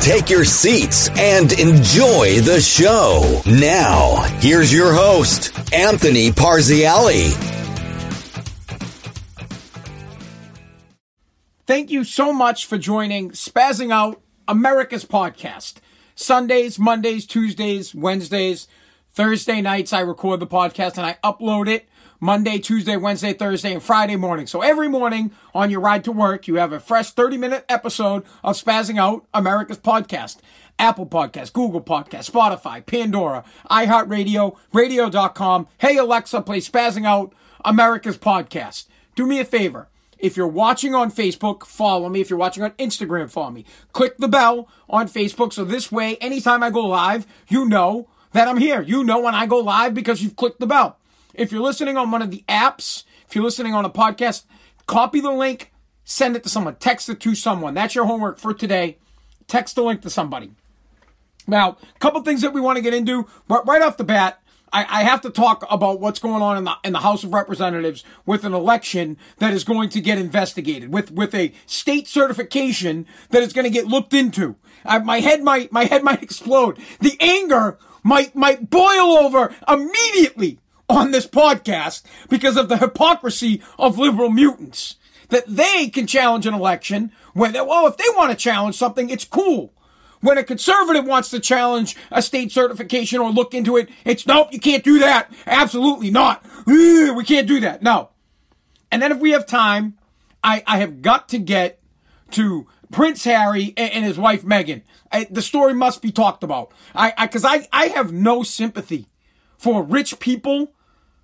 Take your seats and enjoy the show. Now, here's your host, Anthony Parziale. Thank you so much for joining Spazzing Out America's podcast. Sundays, Mondays, Tuesdays, Wednesdays, Thursday nights, I record the podcast and I upload it Monday, Tuesday, Wednesday, Thursday, and Friday morning. So every morning on your ride to work, you have a fresh 30 minute episode of Spazzing Out America's podcast. Apple Podcast, Google Podcast, Spotify, Pandora, iHeartRadio, radio.com. Hey Alexa, play Spazzing Out America's podcast. Do me a favor if you're watching on Facebook, follow me. If you're watching on Instagram, follow me. Click the bell on Facebook so this way, anytime I go live, you know that I'm here. You know when I go live because you've clicked the bell. If you're listening on one of the apps, if you're listening on a podcast, copy the link, send it to someone, text it to someone. That's your homework for today. Text the link to somebody. Now, a couple things that we want to get into but right off the bat. I, I have to talk about what's going on in the in the House of Representatives with an election that is going to get investigated, with with a state certification that is going to get looked into. I, my head might my head might explode. The anger might might boil over immediately on this podcast because of the hypocrisy of liberal mutants. That they can challenge an election when, well, if they want to challenge something, it's cool. When a conservative wants to challenge a state certification or look into it, it's nope, you can't do that. Absolutely not. We can't do that. No. And then if we have time, I, I have got to get to Prince Harry and, and his wife Meghan. I, the story must be talked about. I, I, cause I, I have no sympathy for rich people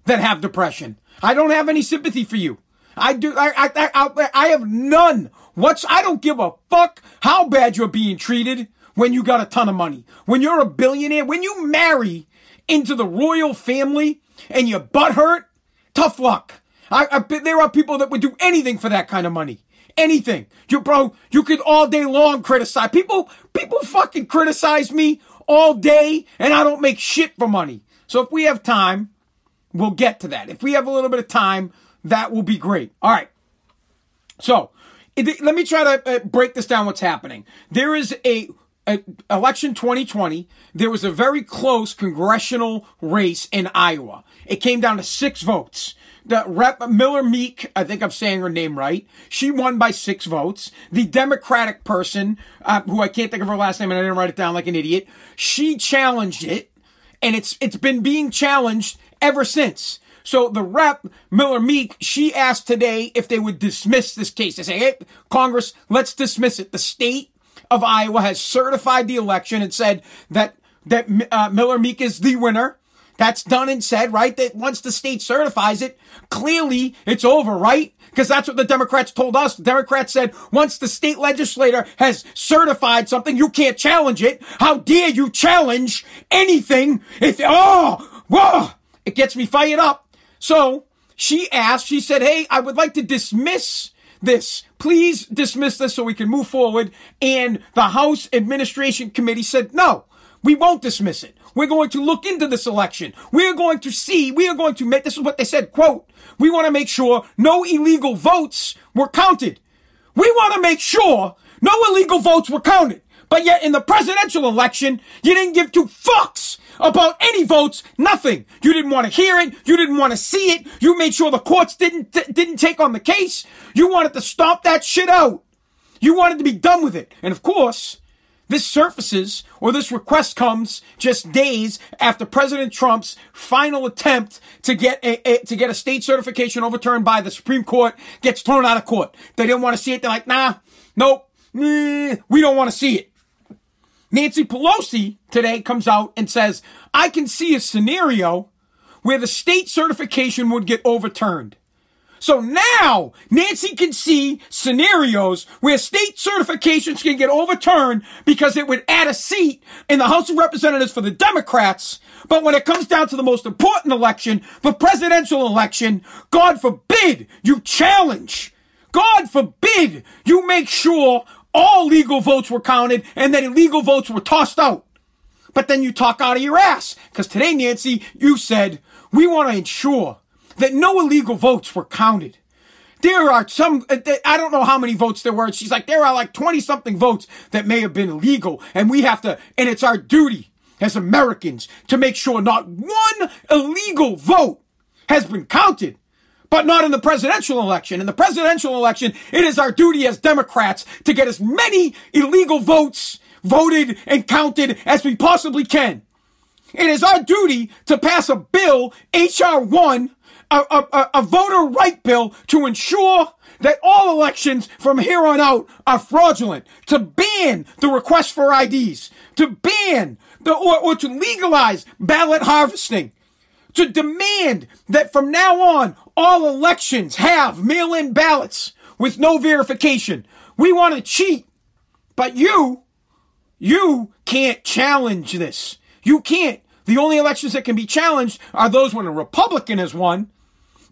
that have depression. I don't have any sympathy for you. I do. I, I, I, I have none. What's, I don't give a fuck how bad you're being treated when you got a ton of money. When you're a billionaire, when you marry into the royal family and you butt hurt, tough luck. I, I, there are people that would do anything for that kind of money. Anything. You, bro, you could all day long criticize. People, people fucking criticize me all day and I don't make shit for money. So if we have time, we'll get to that. If we have a little bit of time, that will be great. All right. So, let me try to uh, break this down what's happening. There is a election 2020, there was a very close congressional race in Iowa. It came down to six votes. The rep Miller Meek, I think I'm saying her name right. She won by six votes. The Democratic person, uh, who I can't think of her last name and I didn't write it down like an idiot, she challenged it, and it's it's been being challenged ever since. So the rep, Miller Meek, she asked today if they would dismiss this case. They say, hey, Congress, let's dismiss it. The state of Iowa has certified the election and said that that uh, Miller Meek is the winner. That's done and said, right? That once the state certifies it, clearly it's over, right? Because that's what the Democrats told us. The Democrats said once the state legislator has certified something, you can't challenge it. How dare you challenge anything? If oh, whoa, it gets me fired up. So she asked, she said, "Hey, I would like to dismiss this. Please dismiss this so we can move forward. And the House Administration Committee said, no, we won't dismiss it. We're going to look into this election. We are going to see, we are going to make, this is what they said, quote, we want to make sure no illegal votes were counted. We want to make sure no illegal votes were counted. But yet in the presidential election, you didn't give two fucks about any votes, nothing. You didn't want to hear it. You didn't want to see it. You made sure the courts didn't, t- didn't take on the case. You wanted to stomp that shit out. You wanted to be done with it. And of course, this surfaces or this request comes just days after President Trump's final attempt to get a, a, to get a state certification overturned by the Supreme Court gets thrown out of court. They didn't want to see it. They're like, nah, nope, we don't want to see it. Nancy Pelosi today comes out and says, I can see a scenario where the state certification would get overturned. So now Nancy can see scenarios where state certifications can get overturned because it would add a seat in the House of Representatives for the Democrats. But when it comes down to the most important election, the presidential election, God forbid you challenge. God forbid you make sure all legal votes were counted and that illegal votes were tossed out. But then you talk out of your ass. Because today, Nancy, you said, we want to ensure that no illegal votes were counted. There are some, uh, I don't know how many votes there were. She's like, there are like 20 something votes that may have been illegal. And we have to, and it's our duty as Americans to make sure not one illegal vote has been counted. But not in the presidential election. In the presidential election, it is our duty as Democrats to get as many illegal votes voted and counted as we possibly can. It is our duty to pass a bill, H.R. 1, a, a, a voter right bill to ensure that all elections from here on out are fraudulent, to ban the request for IDs, to ban the, or, or to legalize ballot harvesting, to demand that from now on all elections have mail-in ballots with no verification. We want to cheat, but you, you can't challenge this. You can't. The only elections that can be challenged are those when a Republican has won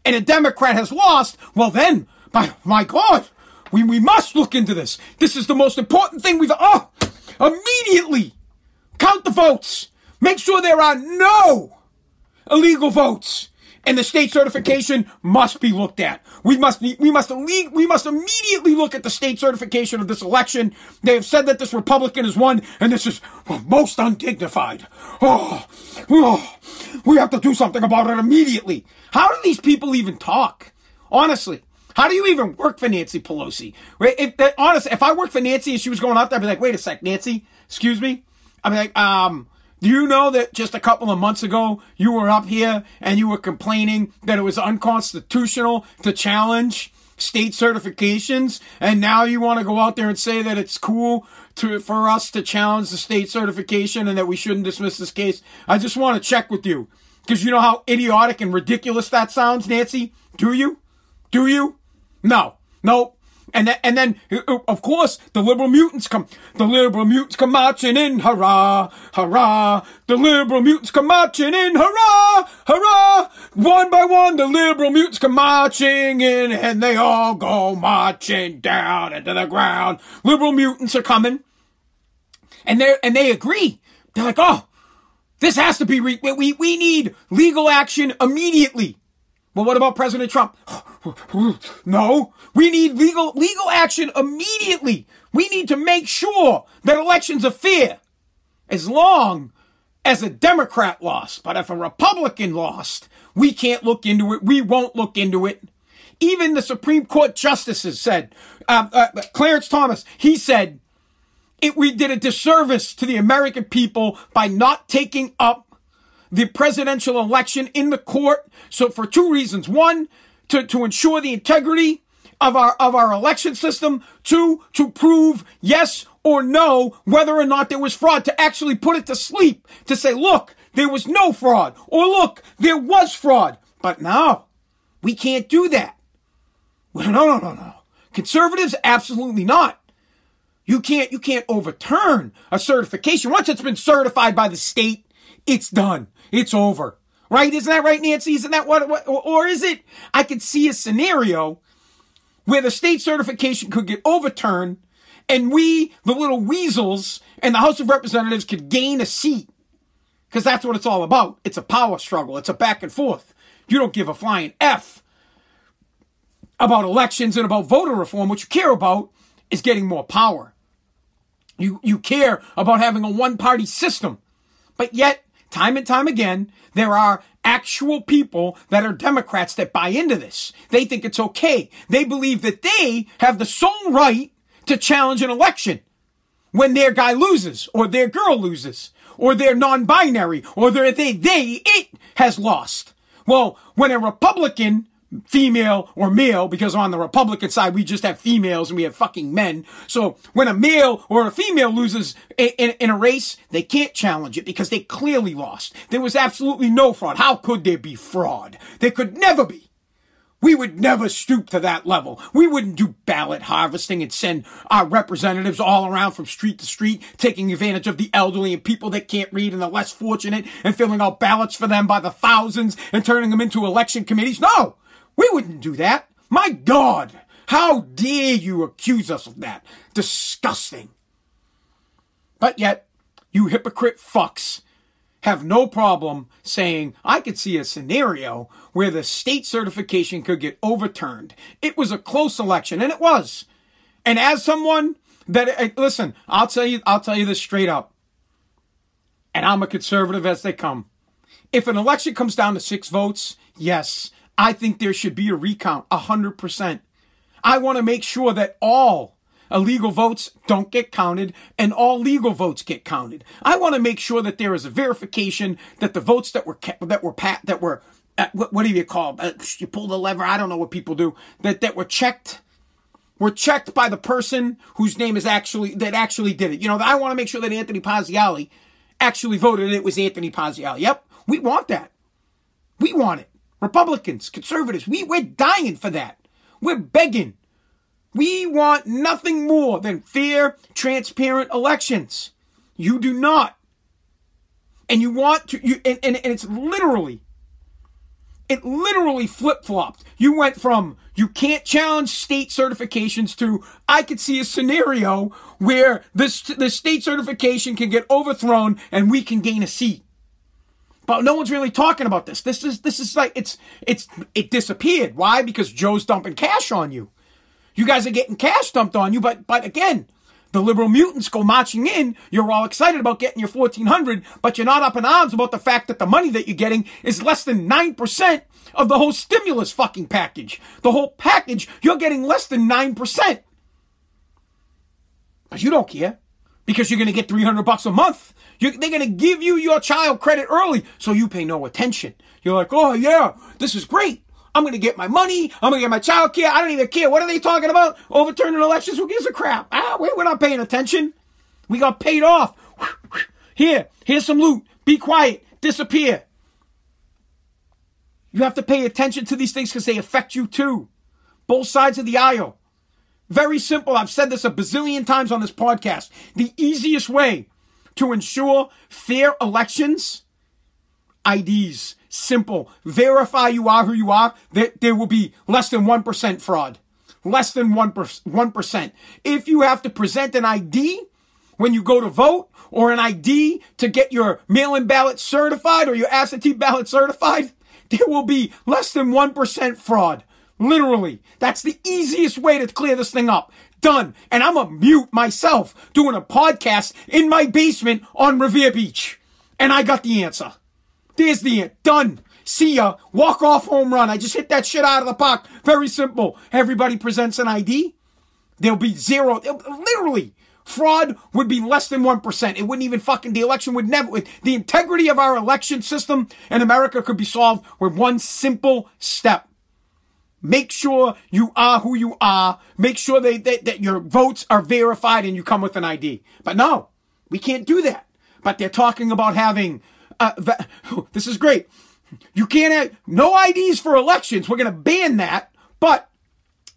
and a Democrat has lost. Well, then, by my God, we, we must look into this. This is the most important thing we've, oh, immediately count the votes. Make sure there are no illegal votes and the state certification must be looked at. We must we must we must immediately look at the state certification of this election. They have said that this Republican has won, and this is most undignified. Oh, oh, we have to do something about it immediately. How do these people even talk? Honestly. How do you even work for Nancy Pelosi? Right? If honestly, if I worked for Nancy and she was going out there, I'd be like, wait a sec, Nancy, excuse me. I'd be like, um, do you know that just a couple of months ago you were up here and you were complaining that it was unconstitutional to challenge state certifications and now you want to go out there and say that it's cool to for us to challenge the state certification and that we shouldn't dismiss this case. I just want to check with you because you know how idiotic and ridiculous that sounds, Nancy? Do you? Do you? No. No. And then, and then, uh, of course, the liberal mutants come. The liberal mutants come marching in, hurrah, hurrah. The liberal mutants come marching in, hurrah, hurrah. One by one, the liberal mutants come marching in, and they all go marching down into the ground. Liberal mutants are coming, and they and they agree. They're like, oh, this has to be re- we we need legal action immediately. Well, what about President Trump? no, we need legal, legal action immediately. We need to make sure that elections are fair. As long as a Democrat lost, but if a Republican lost, we can't look into it. We won't look into it. Even the Supreme Court justices said, uh, uh, Clarence Thomas, he said, it, we did a disservice to the American people by not taking up the presidential election in the court. So for two reasons. One, to, to ensure the integrity of our, of our election system. Two, to prove yes or no whether or not there was fraud, to actually put it to sleep, to say, look, there was no fraud, or look, there was fraud. But now, we can't do that. Well, no, no, no, no. Conservatives, absolutely not. You can't, you can't overturn a certification. Once it's been certified by the state, it's done. It's over. Right? Isn't that right, Nancy? Isn't that what, what or is it? I could see a scenario where the state certification could get overturned and we, the little weasels and the House of Representatives could gain a seat. Because that's what it's all about. It's a power struggle. It's a back and forth. You don't give a flying F about elections and about voter reform. What you care about is getting more power. You, you care about having a one party system. But yet, time and time again, there are actual people that are Democrats that buy into this. They think it's okay. They believe that they have the sole right to challenge an election when their guy loses or their girl loses or they're non-binary or they're, they, they, it has lost. Well, when a Republican female or male, because on the Republican side, we just have females and we have fucking men. So when a male or a female loses in, in, in, a race, they can't challenge it because they clearly lost. There was absolutely no fraud. How could there be fraud? There could never be. We would never stoop to that level. We wouldn't do ballot harvesting and send our representatives all around from street to street, taking advantage of the elderly and people that can't read and the less fortunate and filling out ballots for them by the thousands and turning them into election committees. No, we wouldn't do that. My God, how dare you accuse us of that? Disgusting. But yet, you hypocrite fucks have no problem saying, I could see a scenario where the state certification could get overturned. It was a close election, and it was. And as someone that, eh, listen, I'll tell you, I'll tell you this straight up. And I'm a conservative as they come. If an election comes down to six votes, yes, I think there should be a recount, a hundred percent. I want to make sure that all illegal votes don't get counted and all legal votes get counted. I want to make sure that there is a verification that the votes that were kept, that were pat that were uh, what, what, do you call uh, you pull the lever I don't know what people do that that were checked were checked by the person whose name is actually that actually did it. You know, I want to make sure that Anthony Parziale actually voted and it was Anthony Parziale. Yep, we want that. We want it. Republicans, conservatives, we we're dying for that. We're begging. We want nothing more than fair, transparent elections. You do not. And you want to, you, and, and, and it's literally, it literally flip flopped. You went from you can't challenge state certifications to I could see a scenario where this the state certification can get overthrown and we can gain a seat. But no one's really talking about this. This is this is like it's it's it disappeared. Why? Because Joe's dumping cash on you. You guys are getting cash dumped on you, but but again, the liberal mutants go marching in. You're all excited about getting your 1400, but you're not up in arms about the fact that the money that you're getting is less than 9% of the whole stimulus fucking package. The whole package, you're getting less than 9%. But you don't care because you're going to get 300 bucks a month. You're, they're going to give you your child credit early, so you pay no attention. You're like, oh yeah, this is great. I'm going to get my money. I'm going to get my child care. I don't even care. What are they talking about? Overturning elections? Who gives a crap? Ah, wait, we're not paying attention. We got paid off. Here, here's some loot. Be quiet. Disappear. You have to pay attention to these things because they affect you too. Both sides of the aisle. Very simple. I've said this a bazillion times on this podcast. The easiest way to ensure fair elections, IDs. Simple. Verify you are who you are. There, there will be less than 1% fraud. Less than 1%. If you have to present an ID when you go to vote or an ID to get your mail-in ballot certified or your absentee ballot certified, there will be less than 1% fraud. Literally. That's the easiest way to clear this thing up. Done. And I'm a mute myself doing a podcast in my basement on Revere Beach. And I got the answer. There's the end. Done. See ya. Walk off home run. I just hit that shit out of the park. Very simple. Everybody presents an ID. There'll be zero. Literally. Fraud would be less than 1%. It wouldn't even fucking, the election would never, the integrity of our election system in America could be solved with one simple step. Make sure you are who you are. Make sure they, that, that your votes are verified and you come with an ID. But no, we can't do that. But they're talking about having uh, this is great. You can't have no IDs for elections. We're going to ban that, but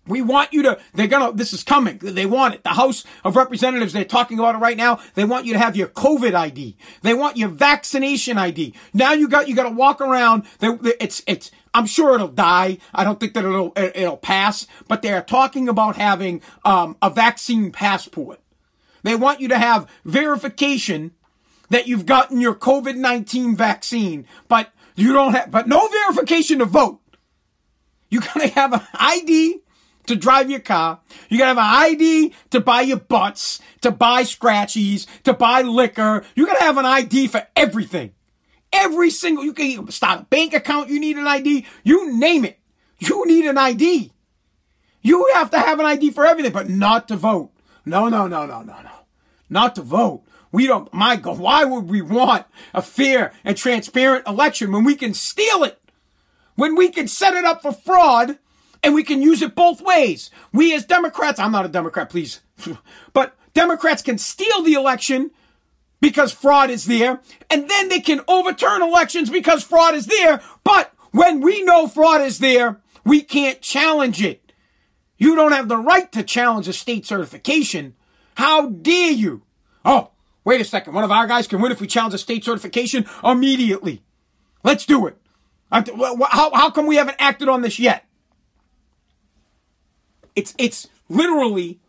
we want you to, they're gonna, this is coming. They want it. The House of Representatives, they're talking about it right now. They want you to have your COVID ID. They want your vaccination ID. Now you got, you got to walk around. They, it's, it's, I'm sure it'll die. I don't think that it'll, it'll pass, but they're talking about having, um, a vaccine passport. They want you to have verification that you've gotten your COVID-19 vaccine, but you don't have, but no verification to vote. You gotta have an ID to drive your car. You gotta have an ID to buy your butts, to buy scratchies, to buy liquor. You gotta have an ID for everything. Every single, you can start a bank account, you need an ID. You name it. You need an ID. You have to have an ID for everything, but not to vote. No, no, no, no, no, no. Not to vote. We don't, my God, why would we want a fair and transparent election when we can steal it? When we can set it up for fraud and we can use it both ways. We as Democrats, I'm not a Democrat, please, but Democrats can steal the election because fraud is there, and then they can overturn elections because fraud is there. But when we know fraud is there, We can't challenge it. You don't have the right to challenge a state certification. How dare you? Oh, wait a second. One of our guys can win if we challenge a state certification immediately. Let's do it. How, how come we haven't acted on this yet? It's, it's literally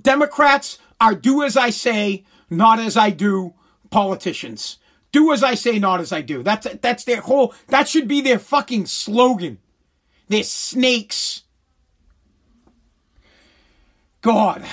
Democrats are do as I say, not as I do politicians. Do as I say, not as I do. That's, that's their whole, that should be their fucking slogan. They're snakes. God.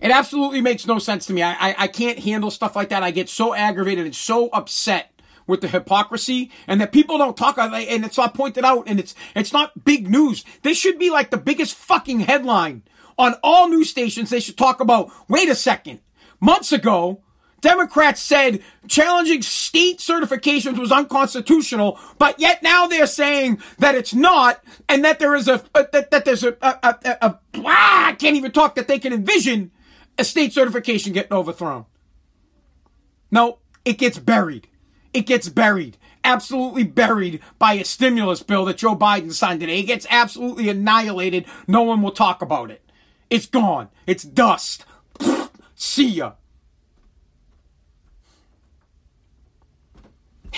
It absolutely makes no sense to me. I, I, I can't handle stuff like that. I get so aggravated and so upset with the hypocrisy and that people don't talk and it's not pointed out and it's it's not big news. This should be like the biggest fucking headline on all news stations. They should talk about, wait a second. Months ago, Democrats said challenging state certifications was unconstitutional, but yet now they're saying that it's not, and that there is a, a that, that there's a, a, a, a ah, I can't even talk that they can envision a state certification getting overthrown. No, it gets buried. It gets buried. Absolutely buried by a stimulus bill that Joe Biden signed today. It gets absolutely annihilated. No one will talk about it. It's gone. It's dust. See ya.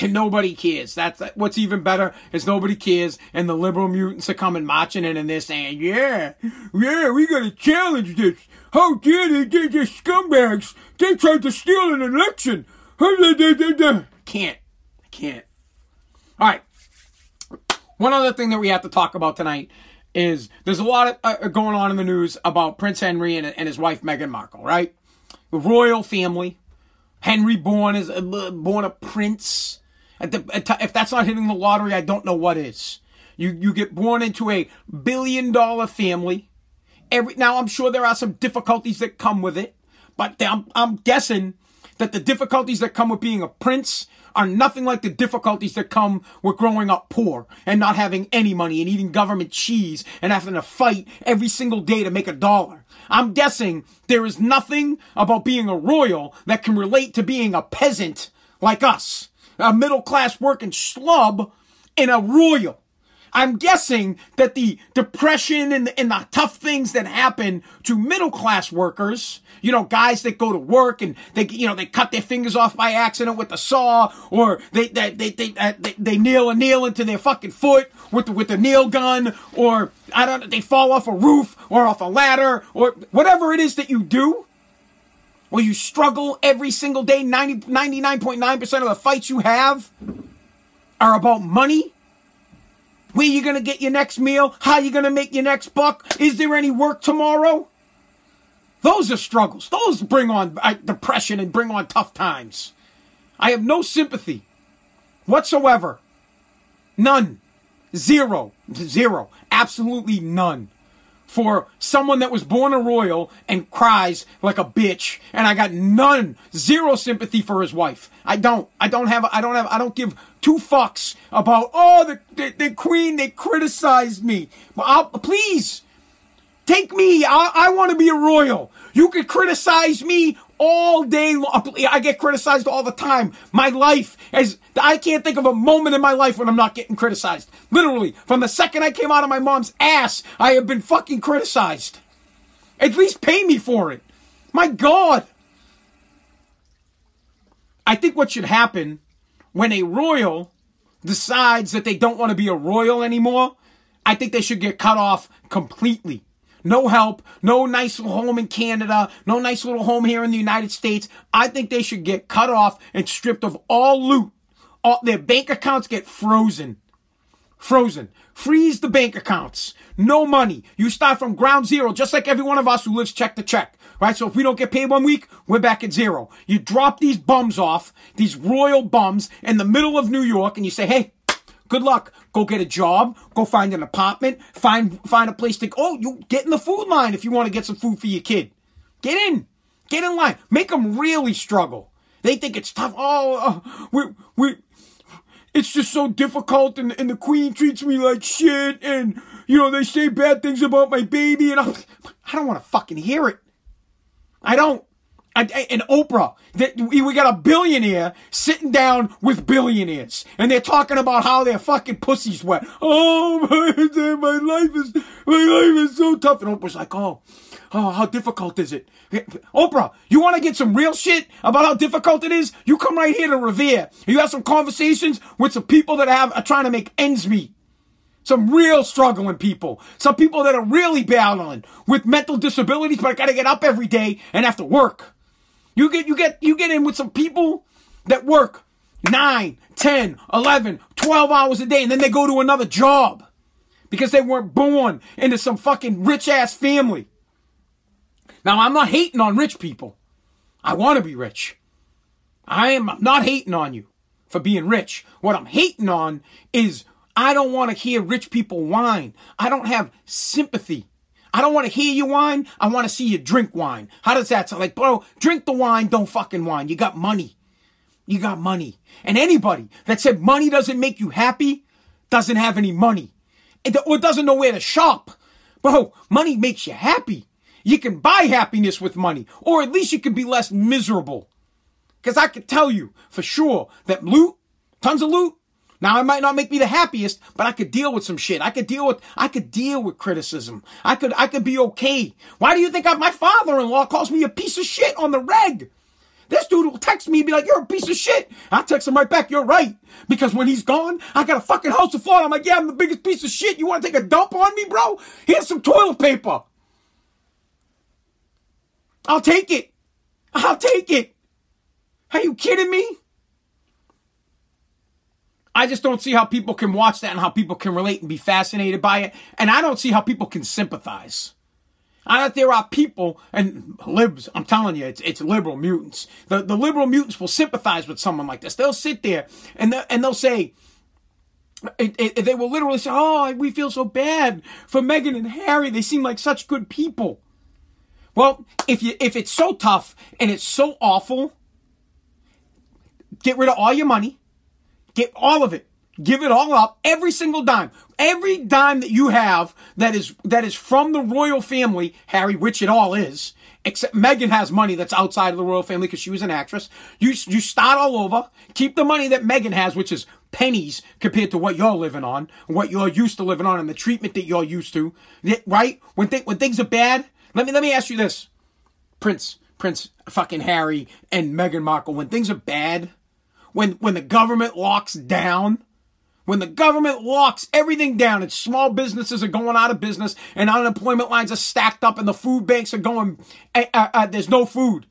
and nobody cares. That's what's even better is nobody cares, and the liberal mutants are coming marching in and they're saying, "Yeah, yeah, we got to challenge this. How dare they? They just scumbags. They tried to steal an election. Can't, I can't. All right. One other thing that we have to talk about tonight is there's a lot of, uh, going on in the news about Prince Henry and, and his wife Meghan Markle, right? The royal family. Henry born as a, uh, born a prince At the, if that's not hitting the lottery, I don't know what is. You you get born into a billion dollar family. Every now I'm sure there are some difficulties that come with it, but I'm I'm guessing that the difficulties that come with being a prince are nothing like the difficulties that come with growing up poor and not having any money and eating government cheese and having to fight every single day to make a dollar. I'm guessing there is nothing about being a royal that can relate to being a peasant like us a middle class working slub in a royal. I'm guessing that the depression and the, and the tough things that happen to middle class workers, you know, guys that go to work and they, you know, they cut their fingers off by accident with a saw, or they they they they, they, they nail a nail into their fucking foot with with a nail gun, or I don't, they fall off a roof or off a ladder, or whatever it is that you do where you struggle every single day, 90, 99.9% of the fights you have are about money. Where you gonna get your next meal? How you gonna make your next buck? Is there any work tomorrow? Those are struggles. Those bring on uh, depression and bring on tough times. I have no sympathy whatsoever. None. Zero. Zero. Absolutely none for someone that was born a royal and cries like a bitch and I got none zero sympathy for his wife. I don't I don't have I don't have I don't give two fucks about oh the the, the queen they criticized me. I'll, please take me I, I want to be a royal. You could criticize me all day long. I get criticized all the time. My life is, I can't think of a moment in my life when I'm not getting criticized. Literally, from the second I came out of my mom's ass, I have been fucking criticized. At least pay me for it. My God. I think what should happen when a royal decides that they don't want to be a royal anymore, I think they should get cut off completely no help, no nice little home in Canada, no nice little home here in the United States. I think they should get cut off and stripped of all loot. All, their bank accounts get frozen. Frozen. Freeze the bank accounts. No money. You start from ground zero, just like every one of us who lives check to check. Right? So if we don't get paid one week, we're back at zero. You drop these bums off, these royal bums in the middle of New York, and you say, hey, Good luck. Go get a job. Go find an apartment. Find find a place to. Go. Oh, you get in the food line if you want to get some food for your kid. Get in. Get in line. Make them really struggle. They think it's tough. Oh, uh, we we. It's just so difficult, and, and the queen treats me like shit, and you know they say bad things about my baby, and I'm, I don't want to fucking hear it. I don't. And, and Oprah, that we got a billionaire sitting down with billionaires, and they're talking about how their fucking pussies wet. Oh my, my life is my life is so tough. And Oprah's like, oh, oh, how difficult is it? Oprah, you want to get some real shit about how difficult it is? You come right here to Revere. You have some conversations with some people that have are trying to make ends meet. Some real struggling people. Some people that are really battling with mental disabilities, but I got to get up every day and have to work. You get, you get, you get in with some people that work 9, 10, 11, 12 hours a day and then they go to another job because they weren't born into some fucking rich ass family. Now, I'm not hating on rich people. I want to be rich. I am not hating on you for being rich. What I'm hating on is I don't want to hear rich people whine. I don't have sympathy I don't want to hear you whine. I want to see you drink wine. How does that sound? Like, bro, drink the wine, don't fucking whine. You got money. You got money. And anybody that said money doesn't make you happy doesn't have any money. Or doesn't know where to shop. Bro, money makes you happy. You can buy happiness with money. Or at least you can be less miserable. Because I can tell you for sure that loot, tons of loot, now it might not make me the happiest, but I could deal with some shit. I could deal with, I could deal with criticism. I could, I could be okay. Why do you think I, my father-in-law calls me a piece of shit on the reg? This dude will text me and be like, you're a piece of shit. I'll text him right back, you're right. Because when he's gone, I got a fucking house to fall. I'm like, yeah, I'm the biggest piece of shit. You want to take a dump on me, bro? Here's some toilet paper. I'll take it. I'll take it. Are you kidding me? I just don't see how people can watch that and how people can relate and be fascinated by it. And I don't see how people can sympathize. I know there are people and libs. I'm telling you, it's it's liberal mutants. The the liberal mutants will sympathize with someone like this. They'll sit there and they, and they'll say. It, it, they will literally say, "Oh, we feel so bad for Meghan and Harry. They seem like such good people." Well, if you if it's so tough and it's so awful, get rid of all your money Get all of it. Give it all up. Every single dime. Every dime that you have that is, that is from the royal family, Harry, which it all is, except Meghan has money that's outside of the royal family because she was an actress. You, you start all over. Keep the money that Meghan has, which is pennies compared to what you're living on, what you're used to living on, and the treatment that you're used to. Right? When, th- when things are bad, let me, let me ask you this. Prince, Prince fucking Harry and Meghan Markle, when things are bad, when, when the government locks down, when the government locks everything down and small businesses are going out of business and unemployment lines are stacked up and the food banks are going, uh, uh, uh, there's no food.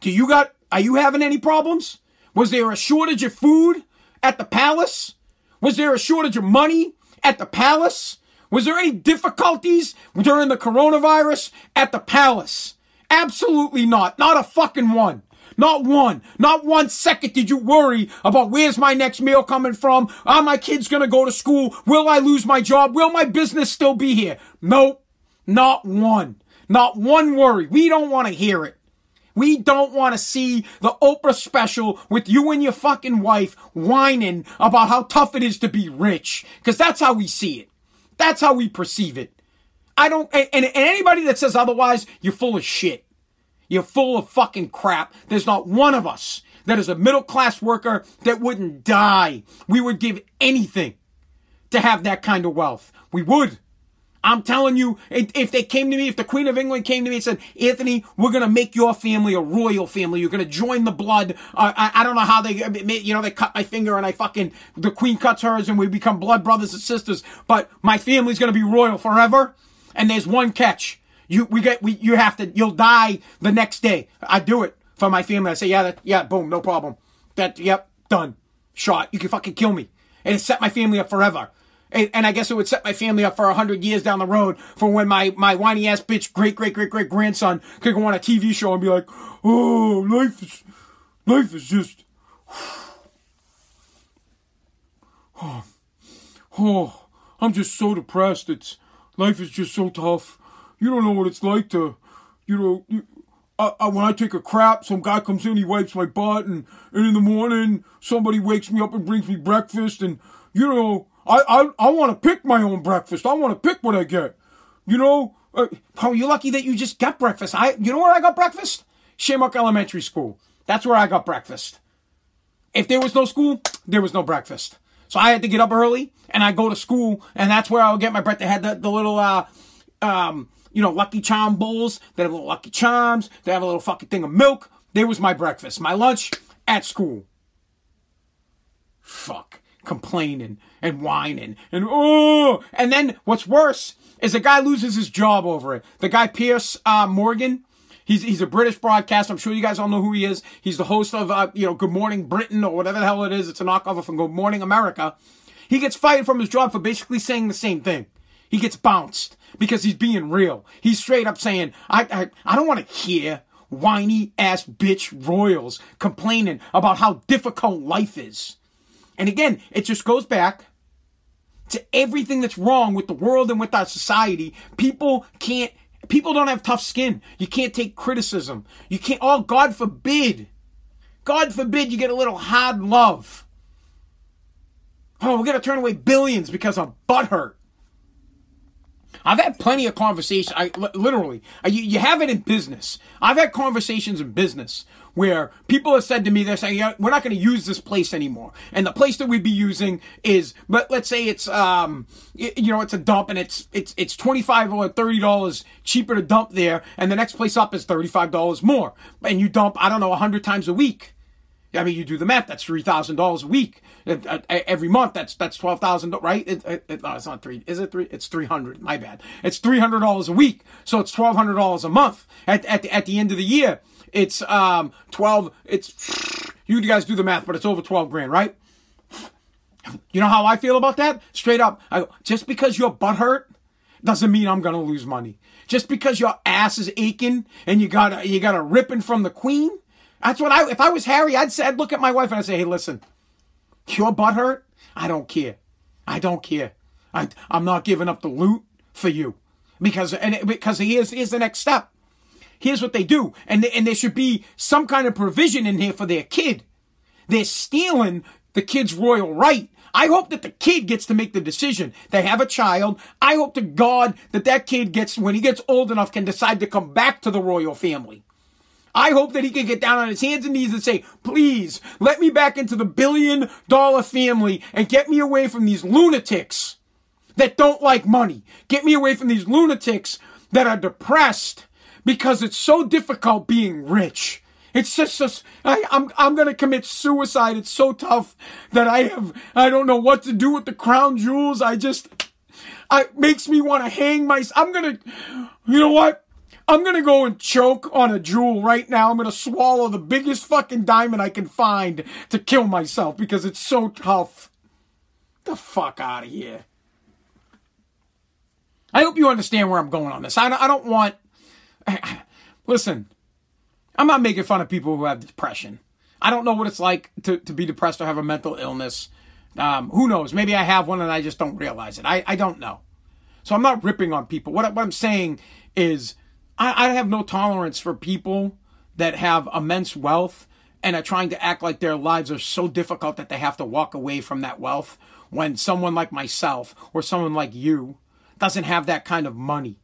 Do you got, are you having any problems? Was there a shortage of food at the palace? Was there a shortage of money at the palace? Was there any difficulties during the coronavirus at the palace? Absolutely not. Not a fucking one. Not one, not one second did you worry about where's my next meal coming from? Are my kids gonna go to school? Will I lose my job? Will my business still be here? Nope. Not one. Not one worry. We don't want to hear it. We don't want to see the Oprah special with you and your fucking wife whining about how tough it is to be rich. Cause that's how we see it. That's how we perceive it. I don't, and, and anybody that says otherwise, you're full of shit. You're full of fucking crap. There's not one of us that is a middle class worker that wouldn't die. We would give anything to have that kind of wealth. We would. I'm telling you, if they came to me, if the Queen of England came to me and said, Anthony, we're going to make your family a royal family. You're going to join the blood. Uh, I, I, don't know how they, you know, they cut my finger and I fucking, the Queen cuts hers and we become blood brothers and sisters. But my family's going to be royal forever. And there's one catch. You, we get, we, you have to, you'll die the next day. I do it for my family. I say, yeah, that, yeah, boom, no problem. That, yep, done. Shot. You can fucking kill me. And it set my family up forever. And, and I guess it would set my family up for a hundred years down the road for when my, my whiny ass bitch great, great, great, great grandson could go on a TV show and be like, oh, life is, life is just, oh, oh, I'm just so depressed. It's, life is just so tough. You don't know what it's like to, you know, you, I, I, when I take a crap, some guy comes in, he wipes my butt, and, and in the morning, somebody wakes me up and brings me breakfast, and, you know, I, I, I want to pick my own breakfast. I want to pick what I get. You know, uh, oh, you're lucky that you just got breakfast. I, you know where I got breakfast? Shamrock Elementary School. That's where I got breakfast. If there was no school, there was no breakfast. So I had to get up early and I go to school and that's where I would get my breakfast. They had the, the little, uh, um, you know, Lucky Charm bowls. They have little Lucky Charms. They have a little fucking thing of milk. There was my breakfast. My lunch at school. Fuck. Complaining and whining and oh, and then what's worse is the guy loses his job over it. The guy Pierce uh, Morgan, He's he's a British broadcaster. I'm sure you guys all know who he is. He's the host of uh, you know Good Morning Britain or whatever the hell it is. It's a knockoff from Good Morning America. He gets fired from his job for basically saying the same thing. He gets bounced because he's being real. He's straight up saying, I I, I don't want to hear whiny ass bitch royals complaining about how difficult life is. And again, it just goes back to everything that's wrong with the world and with our society. People can't People don't have tough skin. You can't take criticism. You can't, oh, God forbid. God forbid you get a little hard love. Oh, we're going to turn away billions because of butthurt. I've had plenty of conversations. I literally, you, you have it in business. I've had conversations in business where people have said to me, they're saying, yeah, we're not going to use this place anymore. And the place that we'd be using is, but let's say it's, um, you know, it's a dump and it's, it's, it's 25 or $30 cheaper to dump there. And the next place up is $35 more. And you dump, I don't know, a 100 times a week. I mean, you do the math. That's three thousand dollars a week every month. That's that's twelve thousand, right? It, it, it, no, it's not three. Is it three? It's three hundred. My bad. It's three hundred dollars a week. So it's twelve hundred dollars a month. At at the, at the end of the year, it's um twelve. It's you guys do the math, but it's over twelve grand, right? You know how I feel about that? Straight up, I, just because your butt hurt doesn't mean I'm gonna lose money. Just because your ass is aching and you got you got a ripping from the queen. That's what I. If I was Harry, I'd say I'd look at my wife and I'd say, "Hey, listen, your butt hurt. I don't care. I don't care. I I'm not giving up the loot for you because and it, because here's here's the next step here's what they do. And, and there should be some kind of provision in here for their kid. They're stealing the kid's royal right. I hope that the kid gets to make the decision. They have a child. I hope to God that that kid gets, when he gets old enough, can decide to come back to the royal family. I hope that he can get down on his hands and knees and say, please, let me back into the billion dollar family and get me away from these lunatics that don't like money. Get me away from these lunatics that are depressed because it's so difficult being rich. It's just, just I, I'm, I'm gonna commit suicide. It's so tough that I have, I don't know what to do with the crown jewels. I just, I makes me want to hang myself. I'm gonna, you know what? I'm gonna go and choke on a jewel right now. I'm gonna swallow the biggest fucking diamond I can find to kill myself because it's so tough. The fuck out of here. I hope you understand where I'm going on this. I, I don't want listen, I'm not making fun of people who have depression. I don't know what it's like to, to be depressed or have a mental illness. Um, who knows? Maybe I have one and I just don't realize it. I, I don't know. So I'm not ripping on people. What, what I'm saying is I, I have no tolerance for people that have immense wealth and are trying to act like their lives are so difficult that they have to walk away from that wealth when someone like myself or someone like you doesn't have that kind of money.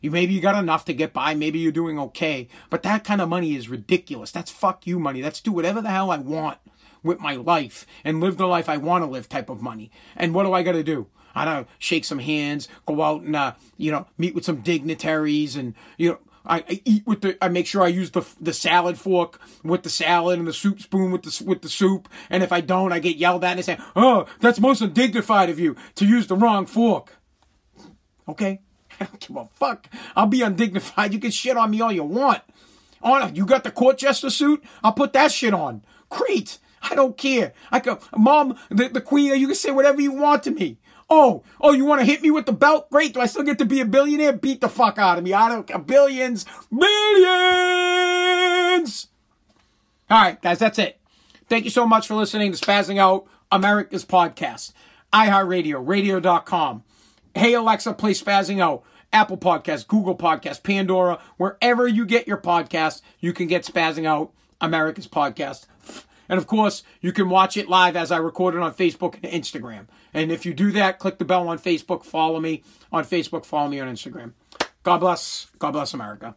You maybe you got enough to get by, maybe you're doing okay, but that kind of money is ridiculous. That's fuck you money. That's do whatever the hell I want with my life and live the life I want to live type of money. And what do I got to do? I don't know, shake some hands, go out and uh, you know meet with some dignitaries, and you know I, I, eat with the I make sure I use the the salad fork with the salad and the soup spoon with the with the soup. And if I don't, I get yelled at and say, "Oh, that's most undignified of you to use the wrong fork." Okay, I don't give a fuck. I'll be undignified. You can shit on me all you want. On you got the court jester suit? I'll put that shit on. Great. I don't care. I go, mom, the, the queen, you can say whatever you want to me. Oh, oh, you want to hit me with the belt? Great. Do I still get to be a billionaire? Beat the fuck out of me. I don't billions, millions. All right, guys, that's it. Thank you so much for listening to Spazzing Out America's podcast. iHeartRadio, radio.com. Hey Alexa, play Spazzing Out. Apple Podcast, Google Podcast, Pandora, wherever you get your podcast, you can get Spazzing Out, America's podcast. And of course, you can watch it live as I record it on Facebook and Instagram. And if you do that, click the bell on Facebook, follow me on Facebook, follow me on Instagram. God bless. God bless America.